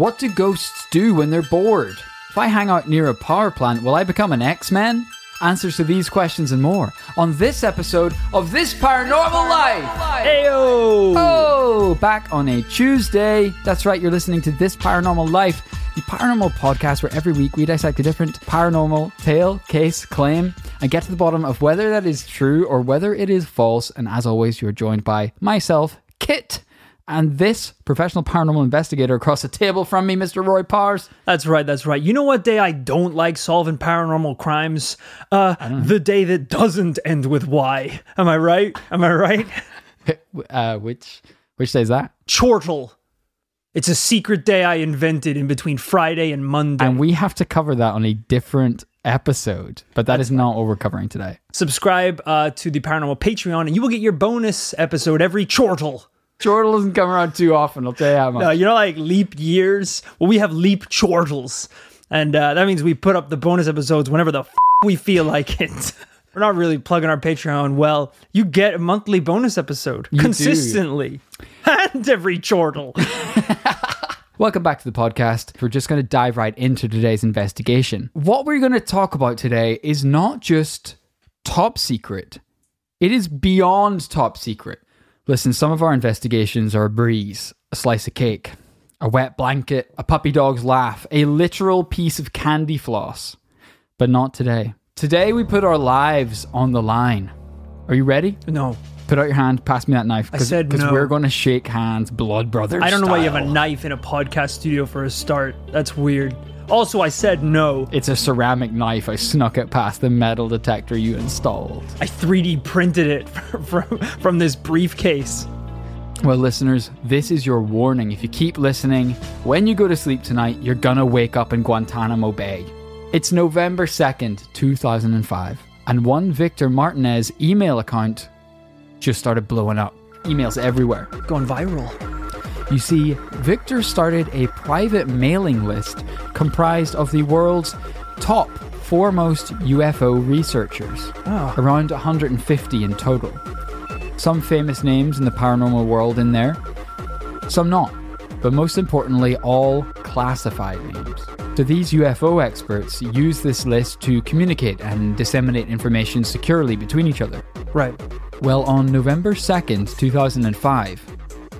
What do ghosts do when they're bored? If I hang out near a power plant, will I become an X Men? Answers to these questions and more on this episode of This Paranormal Life. Heyo! Oh, back on a Tuesday. That's right, you're listening to This Paranormal Life, the paranormal podcast where every week we dissect a different paranormal tale, case, claim, and get to the bottom of whether that is true or whether it is false. And as always, you're joined by myself, Kit, and this professional paranormal investigator across the table from me, Mr. Rory Powers. That's right, that's right. You know what day I don't like solving paranormal crimes? Uh, the day that doesn't end with Y. Am I right? Am I right? Uh, which which day is that? Chortle. It's a secret day I invented in between Friday and Monday. And we have to cover that on a different episode, but that is not what we're covering today. Subscribe uh, to the Paranormal Patreon and you will get your bonus episode every chortle. Chortle doesn't come around too often, I'll tell you how much. Uh, you know, like leap years? Well, we have leap chortles. And uh, that means we put up the bonus episodes whenever the f- we feel like it. We're not really plugging our Patreon well. You get a monthly bonus episode do. consistently. And every chortle. Welcome back to the podcast. We're just going to dive right into today's investigation. What we're going to talk about today is not just top secret, it is beyond top secret. Listen, some of our investigations are a breeze, a slice of cake, a wet blanket, a puppy dog's laugh, a literal piece of candy floss. But not today. Today we put our lives on the line. Are you ready? No. Put out your hand, pass me that knife. I said no. we're going to shake hands, blood brothers. I don't know why you have a style. knife in a podcast studio for a start. That's weird. Also, I said no. It's a ceramic knife. I snuck it past the metal detector you installed. I 3D printed it from, from this briefcase. Well, listeners, this is your warning. If you keep listening, when you go to sleep tonight, you're gonna wake up in Guantanamo Bay. It's November 2nd, 2005, and one Victor Martinez email account just started blowing up. Emails everywhere. Going viral. You see, Victor started a private mailing list comprised of the world's top foremost UFO researchers, Oh. around 150 in total. Some famous names in the paranormal world in there, some not, but most importantly, all classified names. So these UFO experts use this list to communicate and disseminate information securely between each other. Right. Well, on November 2nd, 2005,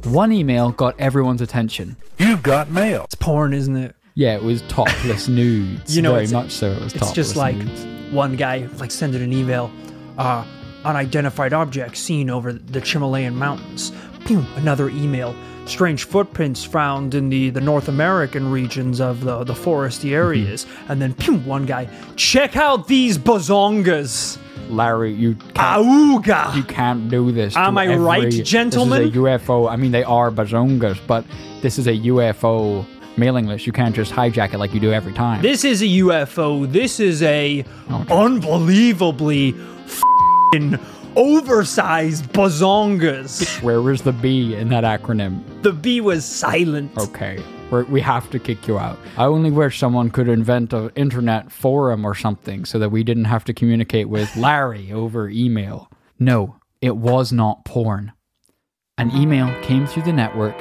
one email got everyone's attention. You've got mail. It's porn, isn't it? Yeah, it was topless nudes. You know, very much so. It was topless. It's just like nudes. one guy like sending an email, uh, unidentified object seen over the Chimalayan mountains. Pew, another email. Strange footprints found in the, the North American regions of the, the foresty areas. And then pew, one guy, check out these bazongas. Larry, you can't, you can't do this. Am I every- right, gentlemen? This is a UFO. I mean, they are bazongas, but this is a UFO mailing list. You can't just hijack it like you do every time. This is a UFO. This is a Okay. unbelievably fing oversized bazongas. Where was the B in that acronym? The B was silent. Okay. We're, we have to kick you out. I only wish someone could invent an internet forum or something so that we didn't have to communicate with Larry over email. No, it was not porn. An email came through the network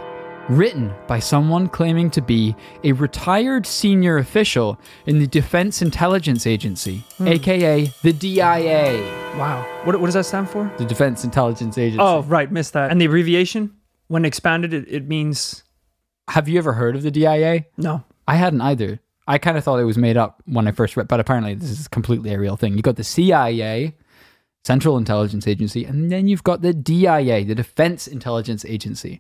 written by someone claiming to be a retired senior official in the Defense Intelligence Agency, hmm. aka the DIA, Wow. What, what does that stand for? the Defense Intelligence Agency. Oh, right. Missed that. And the abbreviation, when expanded, it, it means have you ever heard of the DIA? no. I hadn't either. I kind of thought it was made up when I first read, but apparently this is completely a real thing. You got the CIA, Central Intelligence Agency, and then you've got the DIA, the Defense Intelligence Agency.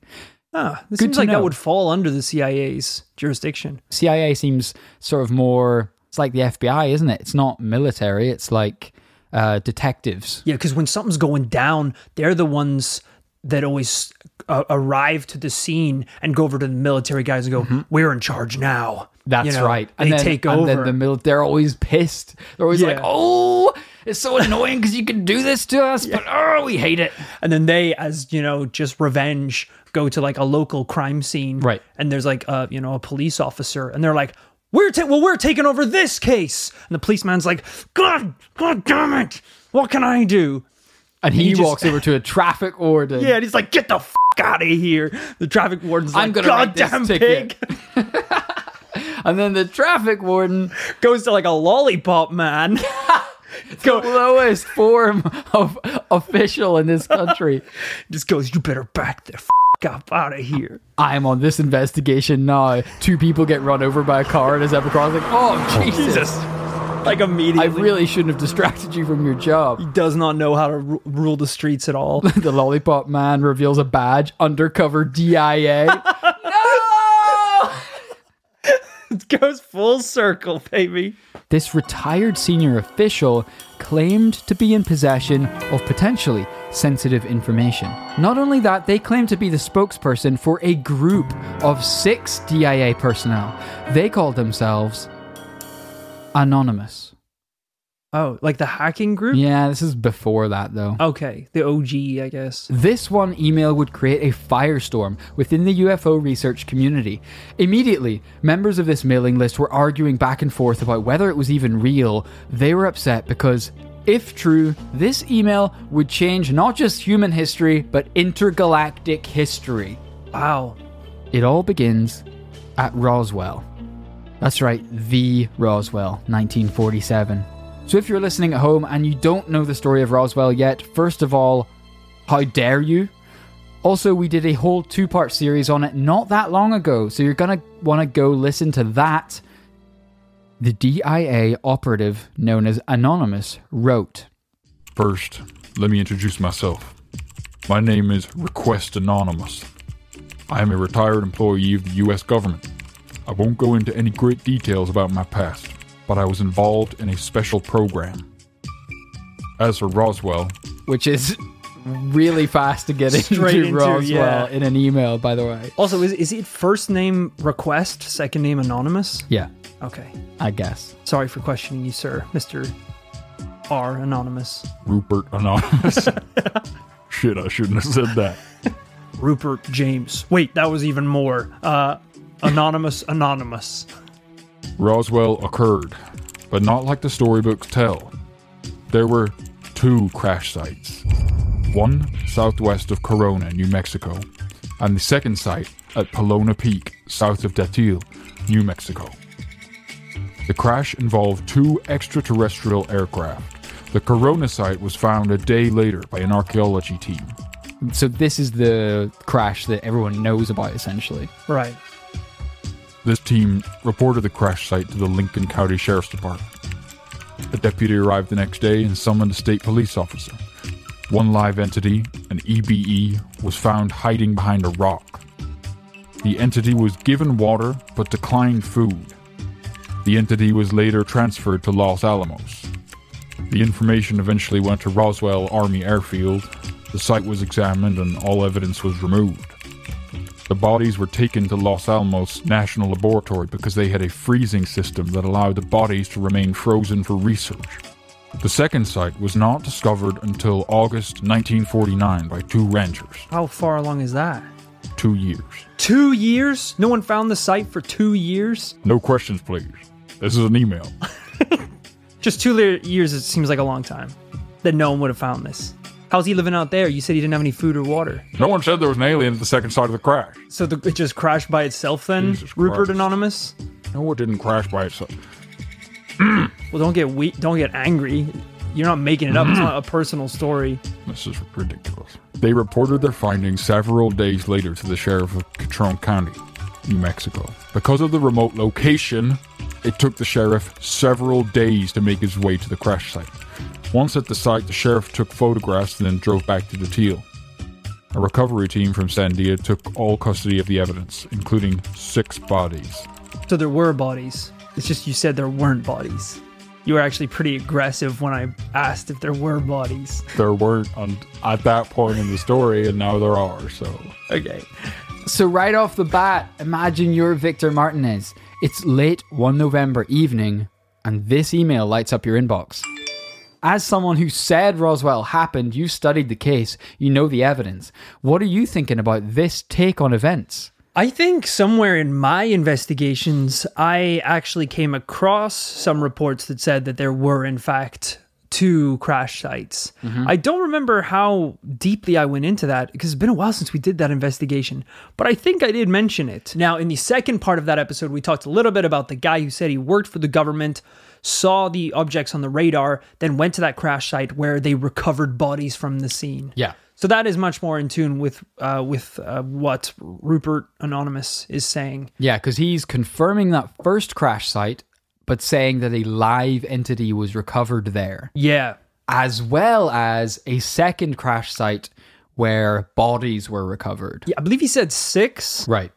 Ah, this Good seems like know. that would fall under the CIA's jurisdiction. CIA seems sort of more. It's like the FBI, isn't it? It's not military. It's like uh, detectives. Yeah, because when something's going down, they're the ones that always uh, arrive to the scene and go over to the military guys and go, "We're in charge now." Mm-hmm. That's You know, right. They then, take and over. then the mil- they're always pissed. They're always like, "Oh, it's so annoying because you can do this to us, but oh, we hate it." and then they as you know just revenge go to like a local crime scene Right. and there's like a you know a police officer and they're like we're ta- well we're taking over this case and the policeman's like god god damn it what can i do And he, He just- walks over to a traffic order. yeah and he's like get the f- out of here the traffic warden's like I'm gonna goddamn ticket." pig And then the traffic warden, Goes to like a lollipop man. the lowest form of official in this country. Just goes, you better back the f- up out of here. I am on this investigation now. Two people get run over by a car and is ever crossed like, oh Jesus. Like immediately. I really shouldn't have distracted you from your job. He does not know how to ru- rule the streets at all. the lollipop man reveals a badge, undercover DIA. no! it goes full circle, baby. This retired senior official claimed to be in possession of potentially sensitive information. Not only that, they claimed to be the spokesperson for a group of six DIA personnel. They called themselves Anonymous. Oh, like the hacking group? Yeah, this is before that though. Okay, the OG, I guess. This one email would create a firestorm within the UFO research community. Immediately, members of this mailing list were arguing back and forth about whether it was even real. They were upset because, if true, this email would change not just human history, but intergalactic history. Wow. It all begins at Roswell. That's right, the Roswell, 1947. So if you're listening at home and you don't know the story of Roswell yet, first of all, how dare you? Also, we did a whole two part series on it not that long ago, so you're gonna wanna go listen to that. The DIA operative known as Anonymous wrote First, let me introduce myself. My name is Request Anonymous. I am a retired employee of the US government. I won't go into any great details about my past, but I was involved in a special program. As for Roswell, which is really fast to get into, into, Roswell yeah. in an email, by the way. Also, is, is it first name request, second name anonymous? Yeah, Okay. I guess. Sorry for questioning you, sir. Mr. R. Anonymous. Rupert Anonymous. Shit, I shouldn't have said that. Rupert James. Wait, that was even more. Uh, Anonymous Anonymous. Roswell occurred, but not like the storybooks tell. There were two crash sites one southwest of Corona, New Mexico, and the second site at Pelona Peak, south of Datil, New Mexico. The crash involved two extraterrestrial aircraft. The Corona site was found a day later by an archaeology team. So this is the crash that everyone knows about, essentially. Right. This team reported the crash site to the Lincoln County Sheriff's Department. A deputy arrived the next day and summoned a state police officer. One live entity, an EBE, was found hiding behind a rock. The entity was given water but declined food. The entity was later transferred to Los Alamos. The information eventually went to Roswell Army Airfield. The site was examined and all evidence was removed. The bodies were taken to Los Alamos National Laboratory because they had a freezing system that allowed the bodies to remain frozen for research. The second site was not discovered until August 1949 by two ranchers. How far along is that? Two years. Two years? No one found the site for two years? No questions, please. This is an email. Just two years, it seems like a long time. That no one would have found this. How's he living out there? You said he didn't have any food or water. No one said there was an alien at the second side of the crash. So the, it just crashed by itself then? Jesus Rupert Christ. Anonymous? No, it didn't crash by itself. Well, don't get we- don't get angry. You're not making it up. It's not a personal story. This is ridiculous. They reported their findings several days later to the sheriff of Catron County, New Mexico. Because of the remote location, it took the sheriff several days to make his way to the crash site. Once at the site, the sheriff took photographs and then drove back to Datil. A recovery team from Sandia took all custody of the evidence, including six bodies. So there were bodies. It's just you said there weren't bodies. You were actually pretty aggressive when I asked if there were bodies. There weren't on, at that point in the story, and now there are, so. Okay. So right off the bat, imagine you're Victor Martinez. It's late one November evening, and this email lights up your inbox. As someone who said Roswell happened, you studied the case, you know the evidence. What are you thinking about this take on events? I think somewhere in my investigations, I actually came across some reports that said that there were, in fact, two crash sites. Mm-hmm. I don't remember how deeply I went into that because it's been a while since we did that investigation, but I think I did mention it. Now, in the second part of that episode, we talked a little bit about the guy who said he worked for the government, saw the objects on the radar, then went to that crash site where they recovered bodies from the scene. Yeah. So that is much more in tune with uh, with uh, what Rupert Anonymous is saying. Yeah, because he's confirming that first crash site, but saying that a live entity was recovered there, Yeah, as well as a second crash site where bodies were recovered. yeah I believe he said six. Right.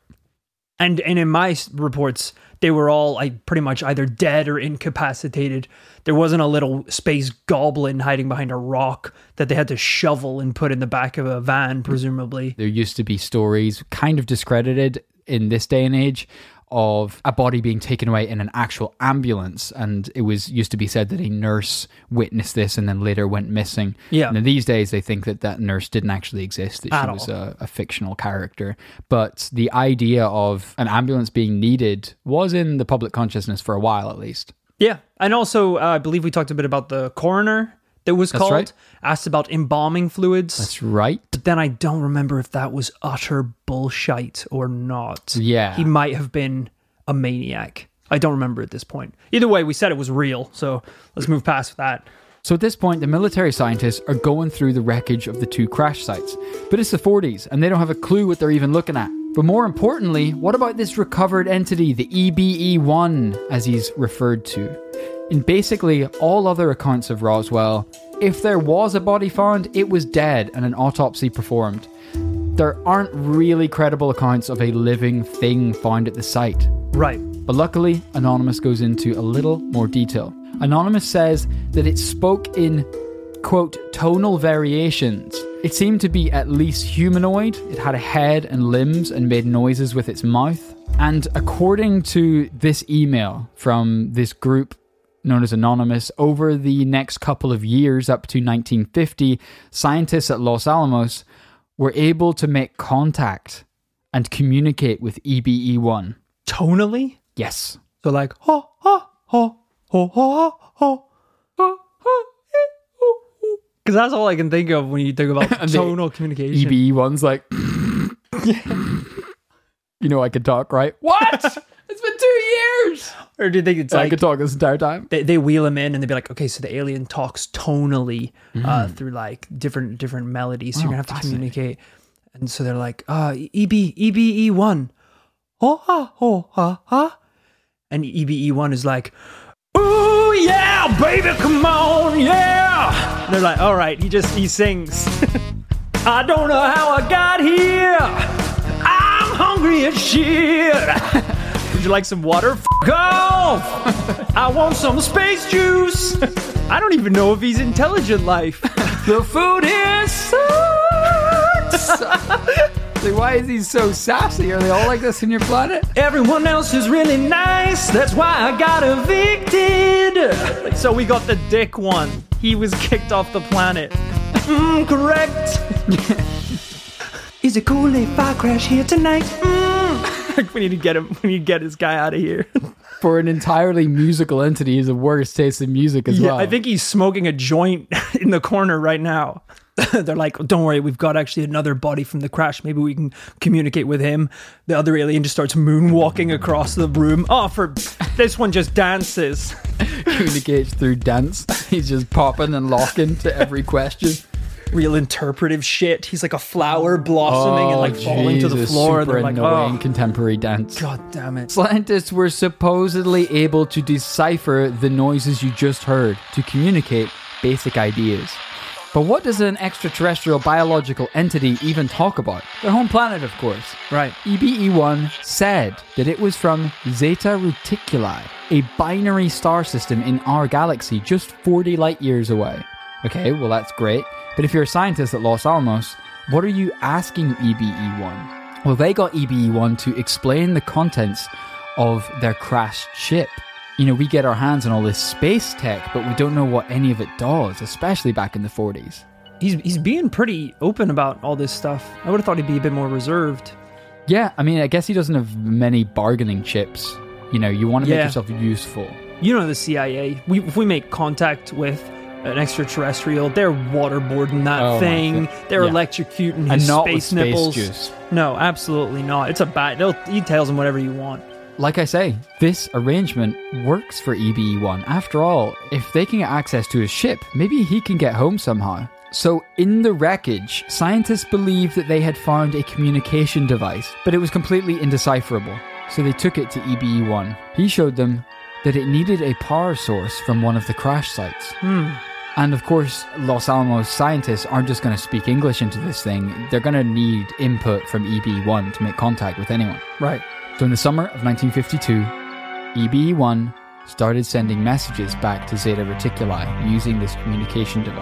and and in my reports they were all like pretty much either dead or incapacitated there wasn't a little space goblin hiding behind a rock that they had to shovel and put in the back of a van presumably There used to be stories, kind of discredited in this day and age, of a body being taken away in an actual ambulance. And it was used to be said that a nurse witnessed this and then later went missing. Yeah. And these days, they think that that nurse didn't actually exist, that At she all. was a, a fictional character. But the idea of an ambulance being needed was in the public consciousness for a while, at least. yeah and also uh, i believe we talked a bit about the coroner that was called right. asked about embalming fluids That's right. but then i don't remember if that was utter bullshit or not Yeah. he might have been a maniac i don't remember at this point either way we said it was real so let's move past that So at this point, the military scientists are going through the wreckage of the two crash sites. But it's the 40s, and they don't have a clue what they're even looking at. But more importantly, what about this recovered entity, the EBE 1, as he's referred to? In basically all other accounts of Roswell, if there was a body found, it was dead and an autopsy performed. There aren't really credible accounts of a living thing found at the site. right But luckily, Anonymous goes into a little more detail. Anonymous says that it spoke in, quote, tonal variations. It seemed to be at least humanoid, it had a head and limbs and made noises with its mouth. And according to this email from this group known as Anonymous, over the next couple of years, up to 1950, scientists at Los Alamos were able to make contact and communicate with E EBE1. tonally Yes. So like ho ho ho ho ho ho ho ho because that's all I can think of when you think about tonal communication. EBE one's like, you know, I could talk, right? What? It's been two years. Or do you think it's I like could talk this entire time. they, they wheel him in and they'd be like, okay, so the alien talks tonally uh, Mm. through like different different melodies. So you're gonna have to communicate. And so they're like, uh, EB EBE one, ho ha ho ha ha, and EBE one is like, ooh yeah, baby, come on, yeah. And they're like, all right, he just he sings. I don't know how I got here. I'm hungry as shit. Would you like some water? F off! I want some space juice. I don't even know if he's intelligent life. The food here sucks. Like, why is he so sassy? Are they all like this in your planet? Everyone else is really nice. That's why I got evicted. So we got the dick one. He was kicked off the planet. Mm, correct. is it cool if I crash here tonight? Mm. we need to get him. We need to get this guy out of here. For an entirely musical entity, he's the worst taste in music as Yeah, well. I think he's smoking a joint in the corner right now. They're like, don't worry, we've got actually another body from the crash. Maybe we can communicate with him. The other alien just starts moonwalking across the room. Oh, for this one just dances. communicates through dance. He's just popping and locking to every question. Real interpretive shit. He's like a flower blossoming and like oh, falling to the Oh, Jesus, floor. Super They're like, annoying oh, contemporary dance. god damn it. Scientists were supposedly able to decipher the noises you just heard to communicate basic ideas. But what does an extraterrestrial biological entity even talk about? Their home planet, of course. Right. EBE1 said that it was from Zeta Reticuli, a binary star system in our galaxy just 40 light years away. Okay, well, that's great. But if you're a scientist at Los Alamos, what are you asking EBE1? Well, they got EBE1 to explain the contents of their crashed ship. You know, we get our hands on all this space tech, but we don't know what any of it does, especially back in the 40s. He's, he's being pretty open about all this stuff. I would have thought he'd be a bit more reserved. Yeah, I mean, I guess he doesn't have many bargaining chips. You know, you want to make yourself useful. You know the CIA. We if we make contact with an extraterrestrial. They're waterboarding that Oh thing. They're Yeah. electrocuting And his space space nipples. juice. No, absolutely not. It's a bad. They'll he tells him whatever you want. Like I say, this arrangement works for EBE1. After all, if they can get access to his ship, maybe he can get home somehow. So, in the wreckage, scientists believed that they had found a communication device, but it was completely indecipherable. So, they took it to EBE1. He showed them that it needed a power source from one of the crash sites. Hmm. And of course, Los Alamos scientists aren't just going to speak English into this thing, they're going to need input from EB1 to make contact with anyone. Right. So in the summer of 1952, EBE-1 E started sending messages back to Zeta Reticuli using this communication device.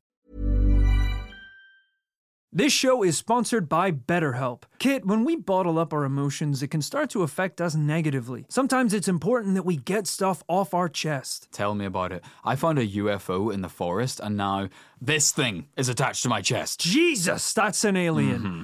This show is sponsored by BetterHelp. Kit, when we bottle up our emotions, it can start to affect us negatively. Sometimes it's important that we get stuff off our chest. Tell me about it. I found a UFO in the forest, and now this thing is attached to my chest. Jesus, that's an alien. Mm-hmm.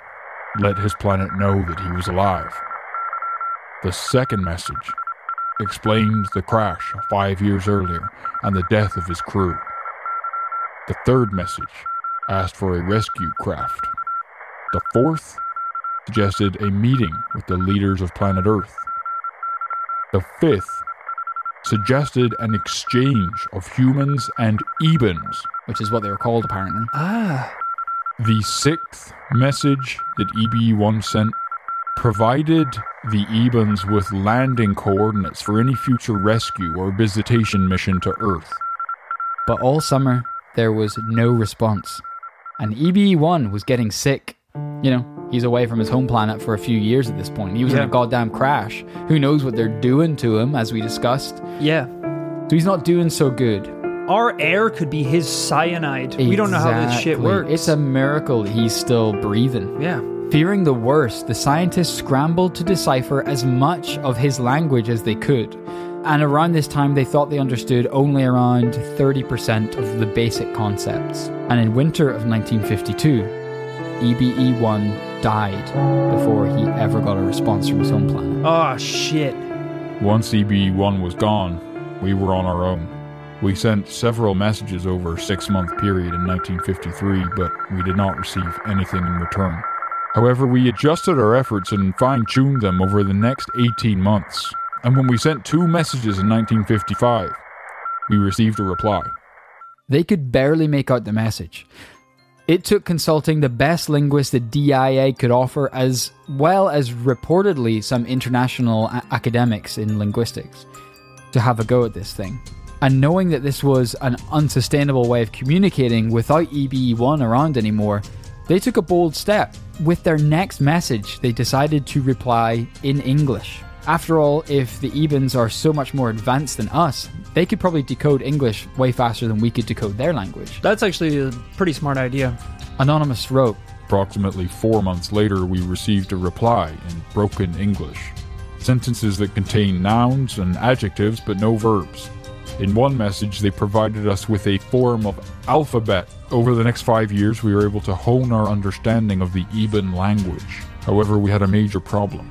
let his planet know that he was alive. The second message explained the crash five years earlier and the death of his crew. The third message asked for a rescue craft. The fourth suggested a meeting with the leaders of planet Earth. The fifth suggested an exchange of humans and Ebens. which is what they were called apparently. Ah. The sixth message that EBE1 sent provided the Ebens with landing coordinates for any future rescue or visitation mission to Earth. But all summer, there was no response. And EBE1 was getting sick. You know, he's away from his home planet for a few years at this point. He was in a goddamn crash. Who knows what they're doing to him, as we discussed. Yeah. So he's not doing so good. Our air could be his cyanide. We don't know how this shit works. It's a miracle he's still breathing. yeah. Fearing the worst, the scientists scrambled to decipher as much of his language as they could. And around this time, they thought they understood only around 30% of the basic concepts. And in winter of 1952, EBE1 died before he ever got a response from his home planet. Oh shit. Once EBE1 was gone, we were on our own. We sent several messages over a six month period in 1953, but we did not receive anything in return. However, we adjusted our efforts and fine tuned them over the next 18 months. And when we sent two messages in 1955, we received a reply. They could barely make out the message. It took consulting the best linguist the DIA could offer, as well as reportedly some international a- academics in linguistics, to have a go at this thing. And knowing that this was an unsustainable way of communicating without EBE1 around anymore, they took a bold step. With their next message, they decided to reply in English. After all, if the Ebens are so much more advanced than us, they could probably decode English way faster than we could decode their language. That's actually a pretty smart idea. Anonymous wrote, Approximately four months later, we received a reply in broken English. sentences that contain nouns and adjectives but no verbs. In one message, they provided us with a form of alphabet. Over the next five years, we were able to hone our understanding of the Eben language. However, we had a major problem.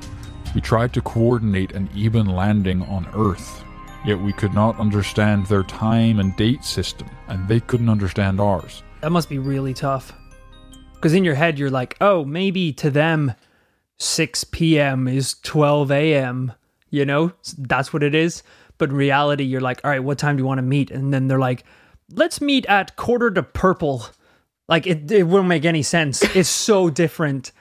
We tried to coordinate an Eben landing on Earth, yet we could not understand their time and date system, and they couldn't understand ours. That must be really tough. Because in your head, you're like, oh, maybe to them, 6 p.m. is 12 a.m. You know, that's what it is. But in reality, you're like, all right, what time do you want to meet? And then they're like, let's meet at quarter to purple. Like, it, it wouldn't make any sense. It's so different.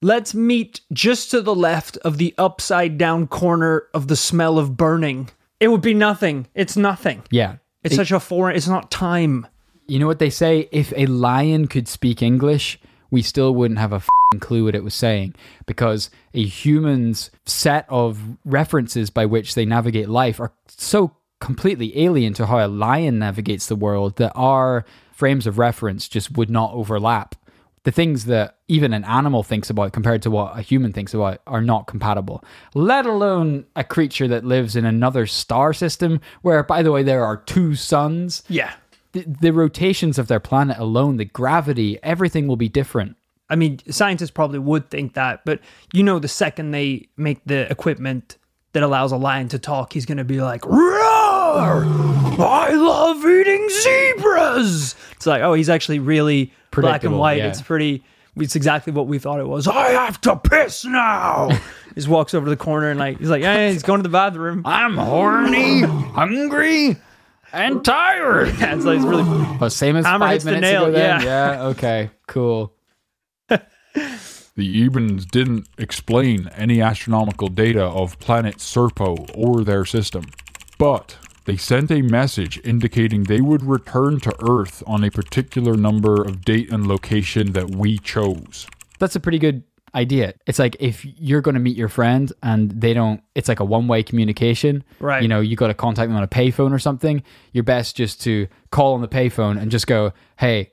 Let's meet just to the left of the upside down corner of the smell of burning. It would be nothing. It's nothing. Yeah. It's It- such a foreign, it's not time. You know what they say? If a lion could speak English, we still wouldn't have a fing clue what it was saying because a human's set of references by which they navigate life are so completely alien to how a lion navigates the world that our frames of reference just would not overlap. The things that even an animal thinks about compared to what a human thinks about are not compatible, let alone a creature that lives in another star system where, by the way, there are two suns Yeah. the, the rotations of their planet alone, the gravity, everything will be different. I mean, scientists probably would think that, but you know, the second they make the equipment that allows a lion to talk, he's going to be like, Roar! I love eating zebras! It's like, oh, he's actually really black and white. yeah. It's pretty, it's exactly what we thought it was. I have to piss now! he just walks over to the corner and, like, he's like, yeah, he's going to the bathroom. I'm horny, hungry, and tired. Yeah, it's like, it's really, Oh, same as Hammer five hits the minutes nail, ago. Then. yeah. yeah. Okay. Cool. The Ebens didn't explain any astronomical data of planet Serpo or their system, but they sent a message indicating they would return to Earth on a particular number of date and location that we chose. That's a pretty good idea. It's like if you're going to meet your friend and they don't, it's like a one way communication. Right. You know, you got to contact them on a payphone or something. You're best just to call on the payphone and just go, hey,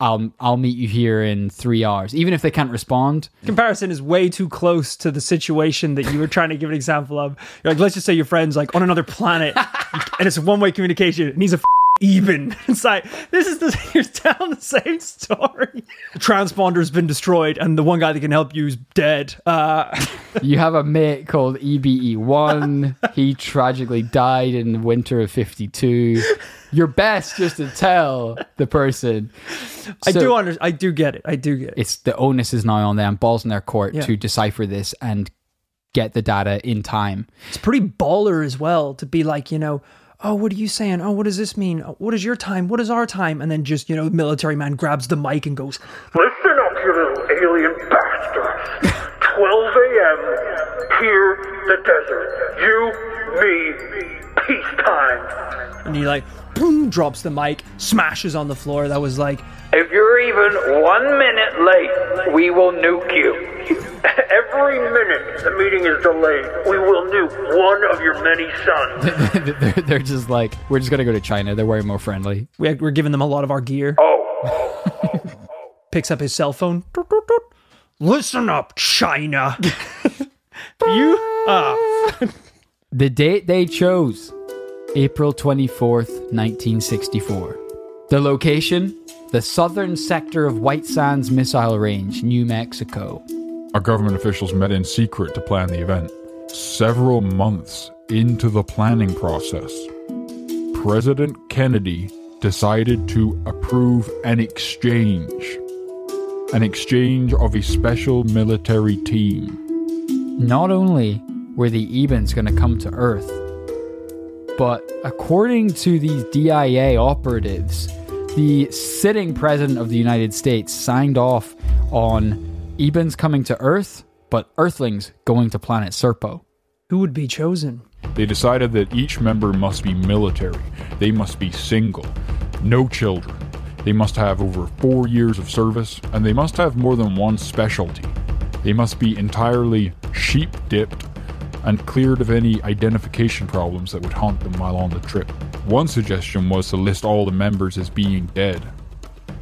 I'll I'll meet you here in three hours. Even if they can't respond, comparison is way too close to the situation that you were trying to give an example of. You're like, let's just say your friend's like on another planet, and it's a one way communication, It needs a f- even. It's like this is the you're telling the same story. The transponder's been destroyed, and the one guy that can help you is dead. Uh, You have a mate called EBE1. he tragically died in the winter of 52. You're best just to tell the person. I do under, I do get it. I do get it. It's the onus is now on them, balls in their court Yeah. to decipher this and get the data in time. It's pretty baller as well to be like, you know, oh, what are you saying? Oh, what does this mean? Oh, What is your time? What is our time? And then just, you know, military man grabs the mic and goes, Listen up, you little alien bastard. 12 a.m. Here, the desert. You, me, peacetime. and he like, boom, drops the mic, smashes on the floor. That was like, If you're even one minute late, we will nuke you. Every minute the meeting is delayed, we will nuke one of your many sons. they're, they're just like, we're just going to go to China. They're way more friendly. we- we're giving them a lot of our gear. Oh, Picks up his cell phone. Listen up, China. you, uh, The date they chose April 24th, 1964. The location the southern sector of White Sands Missile Range, New Mexico. Our government officials met in secret to plan the event. Several months into the planning process, President Kennedy decided to approve an exchange. An exchange of a special military team. Not only were the Ebens going to come to Earth, but according to these DIA operatives, the sitting president of the United States signed off on Ebens coming to Earth, but Earthlings going to planet Serpo. who would be chosen? They decided that each member must be military. They must be single. No children. They must have over four years of service, and they must have more than one specialty. They must be entirely sheep dipped and cleared of any identification problems that would haunt them while on the trip. One suggestion was to list all the members as being dead,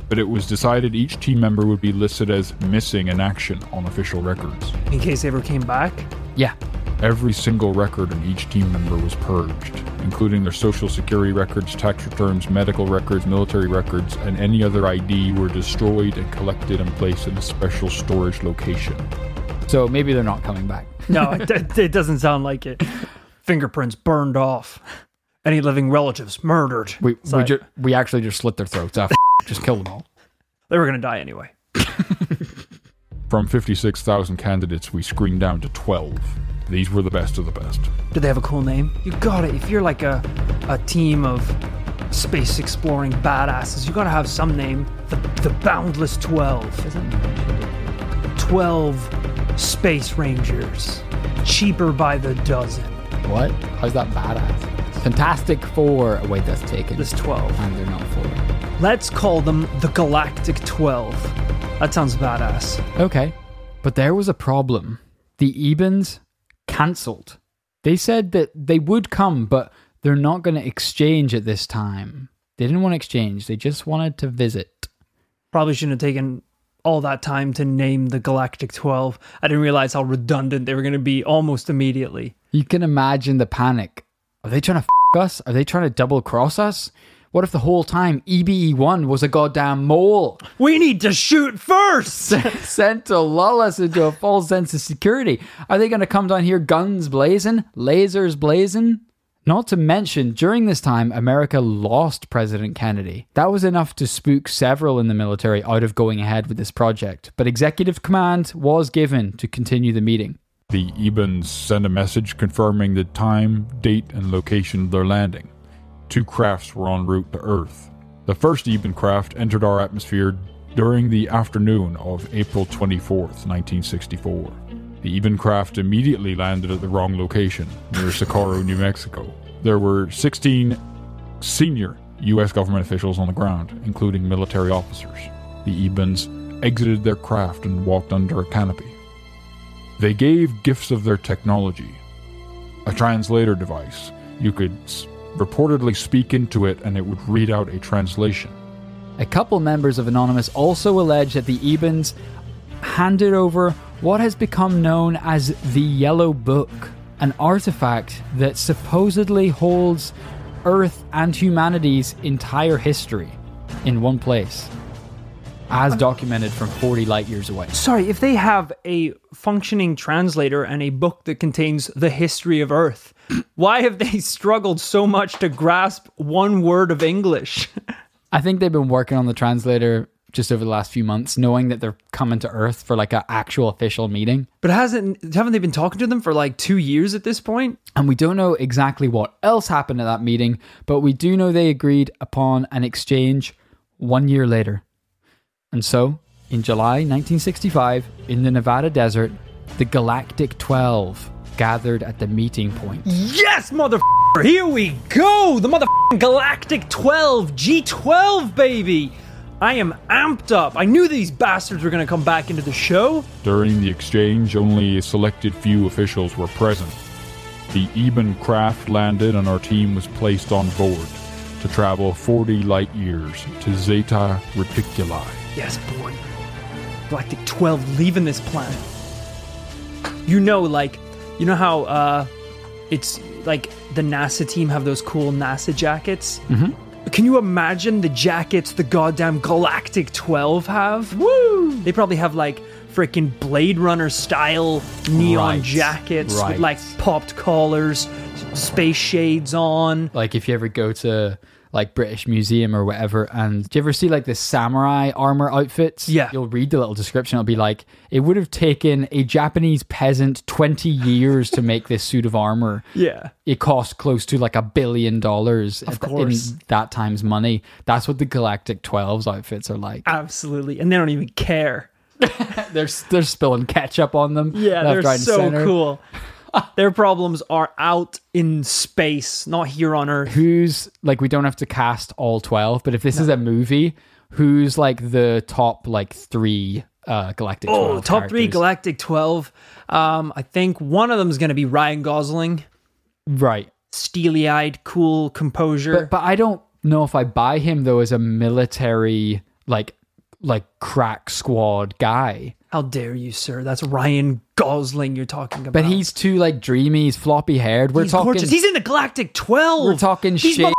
but it was decided each team member would be listed as missing in action on official records. In case they ever came back. Yeah. Every single record on each team member was purged, including their social security records, tax returns, medical records, military records, and any other ID were destroyed and collected and placed in a special storage location. So maybe they're not coming back. No, it, it doesn't sound like it. Fingerprints burned off. Any living relatives murdered. We we, ju- we actually just slit their throats. F- just kill them all. They were gonna die anyway. From 56,000 candidates, we screened down to 12. These were the best of the best. Did they have a cool name? You got it. If you're like a a team of space exploring badasses, you gotta have some name. The the Boundless Twelve. Isn't Twelve Space Rangers. Cheaper by the dozen. What? How's that badass? Fantastic Four. Oh, wait, that's taken. This twelve. And they're not four. Let's call them the Galactic Twelve. That sounds badass. Okay. But there was a problem. The Ebens cancelled. They said that they would come, but they're not going to exchange at this time. They didn't want to exchange, they just wanted to visit. Probably shouldn't have taken all that time to name the Galactic 12. I didn't realize how redundant they were going to be almost immediately. You can imagine the panic. Are they trying to f us? Are they trying to double cross us? What if the whole time EBE1 was a goddamn mole We need to shoot first! sent to lull us into a false sense of security? Are they going to come down here guns blazing, lasers blazing? Not to mention, during this time, America lost President Kennedy. That was enough to spook several in the military out of going ahead with this project, but executive command was given to continue the meeting. The Ebens sent a message confirming the time, date, and location of their landing. Two crafts were en route to Earth. The first Eben craft entered our atmosphere during the afternoon of April 24th, 1964. The Eben craft immediately landed at the wrong location, near Socorro, New Mexico. There were 16 senior U.S. government officials on the ground, including military officers. The Ebens exited their craft and walked under a canopy. They gave gifts of their technology. A translator device. You could reportedly speak into it and it would read out a translation. A couple members of Anonymous also allege that the Ebens handed over what has become known as the Yellow Book, an artifact that supposedly holds Earth and humanity's entire history in one place, as documented from 40 light years away. Sorry, if they have a functioning translator and a book that contains the history of Earth, why have they struggled so much to grasp one word of English? I think they've been working on the translator just over the last few months, knowing that they're coming to Earth for like an actual official meeting. But hasn't haven't they been talking to them for like two years at this point? And we don't know exactly what else happened at that meeting, but we do know they agreed upon an exchange one year later. And so, in July 1965, in the Nevada desert, the Galactic 12 gathered at the meeting point. Mm-hmm. Yes, mother. Here we go. The mother Galactic 12 G12 baby. I am amped up. I knew these bastards were going to come back into the show. During the exchange, only a selected few officials were present. The Eben craft landed and our team was placed on board to travel 40 light years to Zeta Reticuli. Yes, boy. Galactic 12 leaving this planet. You know, like, you know how uh it's like the NASA team have those cool NASA jackets? Mm-hmm. Can you imagine the jackets the goddamn Galactic 12 have? Woo! They probably have like freaking Blade Runner style neon Right, jackets right. with like popped collars, space shades on. Like if you ever go to like British Museum or whatever, and do you ever see like the samurai armor outfits? Yeah. You'll read the little description. It'll be like, it would have taken a Japanese peasant 20 years to make this suit of armor. Yeah. It cost close to like a billion dollars Of course. in that time's money. That's what the Galactic 12's outfits are like. Absolutely. And they don't even care. They're, they're spilling ketchup on them. Yeah, they're right, so cool. Their problems are out in space, not here on Earth. who's like we don't have to cast all 12 but if this is a movie who's like the top like three uh galactic Oh, 12 top three? Galactic 12. Um, I think one of them is going to be Ryan Gosling. right Steely eyed, cool composure. but but i don't know if i buy him though as a military like like crack squad guy How dare you, sir? That's Ryan Gosling you're talking about. But he's too like dreamy. He's floppy haired. We're He's talking. gorgeous. He's in the Galactic 12. we're talking shaved,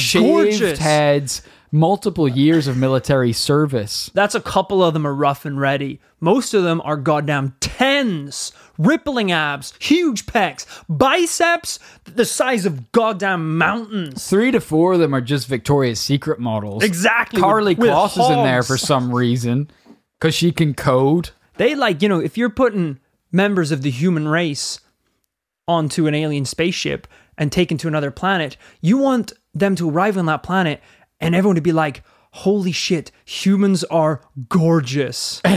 shaved gorgeous. heads, multiple years of military service. That's a couple of them are rough and ready. Most of them are goddamn tens, rippling abs, huge pecs, biceps the size of goddamn mountains. Three to four of them are just Victoria's Secret models. Exactly, Karlie with- with Kloss is in there hogs. for some reason because she can code. They like, you know, if you're putting members of the human race onto an alien spaceship and taken to another planet, you want them to arrive on that planet and everyone to be like, holy shit, humans are gorgeous.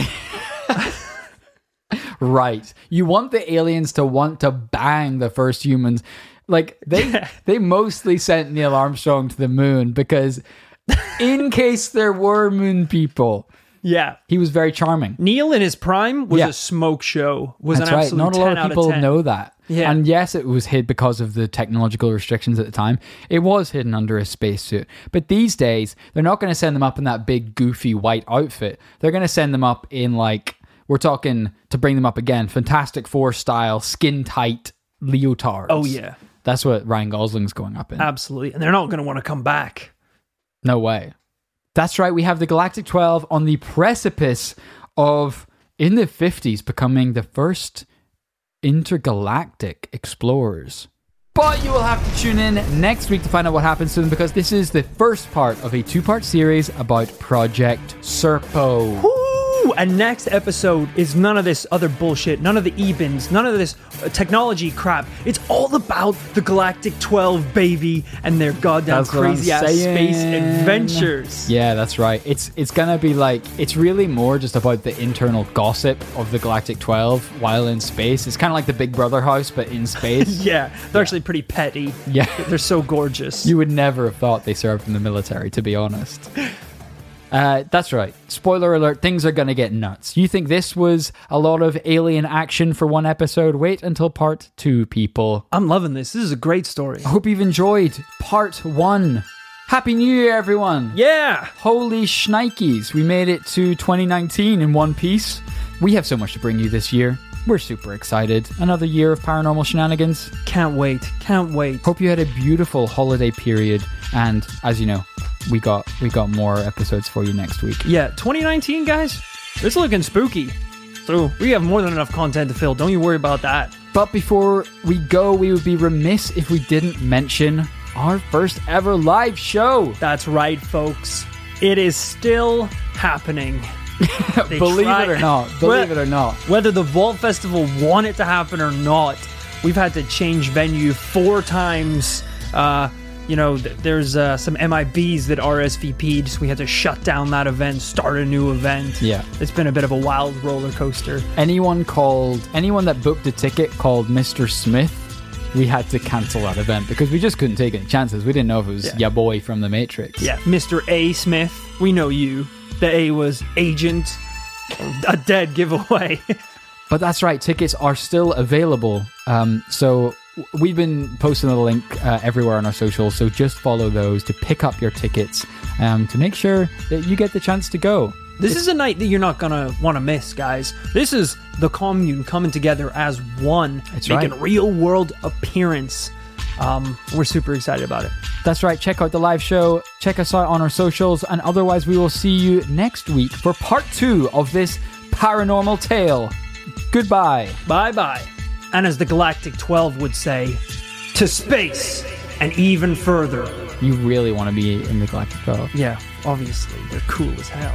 Right. You want the aliens to want to bang the first humans. Like they they mostly sent Neil Armstrong to the moon because in case there were moon people, yeah. he was very charming. Neil in his prime was Yeah. a smoke show. Was That's an right. absolute Not a 10 lot of people 10. know that. Yeah. And yes, it was hid because of the technological restrictions at the time. It was hidden under a spacesuit. But these days, they're not going to send them up in that big, goofy white outfit. They're going to send them up in like, we're talking to bring them up again, Fantastic Four style, skin tight leotards. Oh, yeah. That's what Ryan Gosling's going up in. Absolutely. And they're not going to want to come back. No way. That's right. We have the Galactic 12 on the precipice of, in the 50s, becoming the first intergalactic explorers. But you will have to tune in next week to find out what happens to them because this is the first part of a two part series about Project Serpo. Woo! And next episode is none of this other bullshit, none of the Ebens, none of this uh, technology crap. It's all about the Galactic 12, baby, and their goddamn That's crazy ass space adventures. Yeah, that's right. It's it's gonna be like it's really more just about the internal gossip of the Galactic Twelve while in space. It's kind of like the Big Brother house, but in space. Yeah, they're actually pretty petty. yeah, They're so gorgeous. You would never have thought they served in the military, to be honest. Uh, that's right. Spoiler alert, things are going to get nuts. You think this was a lot of alien action for one episode? Wait until part two, people. I'm loving this. This is a great story. I hope you've enjoyed part one. Happy New Year, everyone. Yeah. Holy shnikes, we made it to 2019 in one piece. We have so much to bring you this year. We're super excited. Another year of paranormal shenanigans. Can't wait. Can't wait. Hope you had a beautiful holiday period and as you know, we got we got more episodes for you next week. Yeah, 2019, guys, it's looking spooky. So we have more than enough content to fill. Don't you worry about that. But before we go, we would be remiss if we didn't mention our first ever live show. That's right, folks. It is still happening. Believe try- it or not, believe it or not. Whether the Vault Festival want it to happen or not, we've had to change venue four times. Uh, you know, th- there's uh, some MIBs that RSVP'd, so we had to shut down that event, start a new event. Yeah. It's been a bit of a wild roller coaster. Anyone called anyone that booked a ticket called Mr. Smith, we had to cancel that event because we just couldn't take any chances. We didn't know if it was Yeah. ya boy from the Matrix. Yeah, Mr. A. Smith, we know you. The A was agent, a dead giveaway. But that's right, tickets are still available. Um, so we've been posting the link uh, everywhere on our socials. So just follow those to pick up your tickets um, to make sure that you get the chance to go. This is a night that you're not gonna want to miss, guys. This is the commune coming together as one, That's making right. a real world appearance. Um, we're super excited about it. That's right. Check out the live show. Check us out on our socials. And otherwise, we will see you next week for part two of this paranormal tale. Goodbye. Bye bye. And as the Galactic 12 would say, to space and even further. You really want to be in the Galactic 12. Yeah, obviously, they're cool as hell.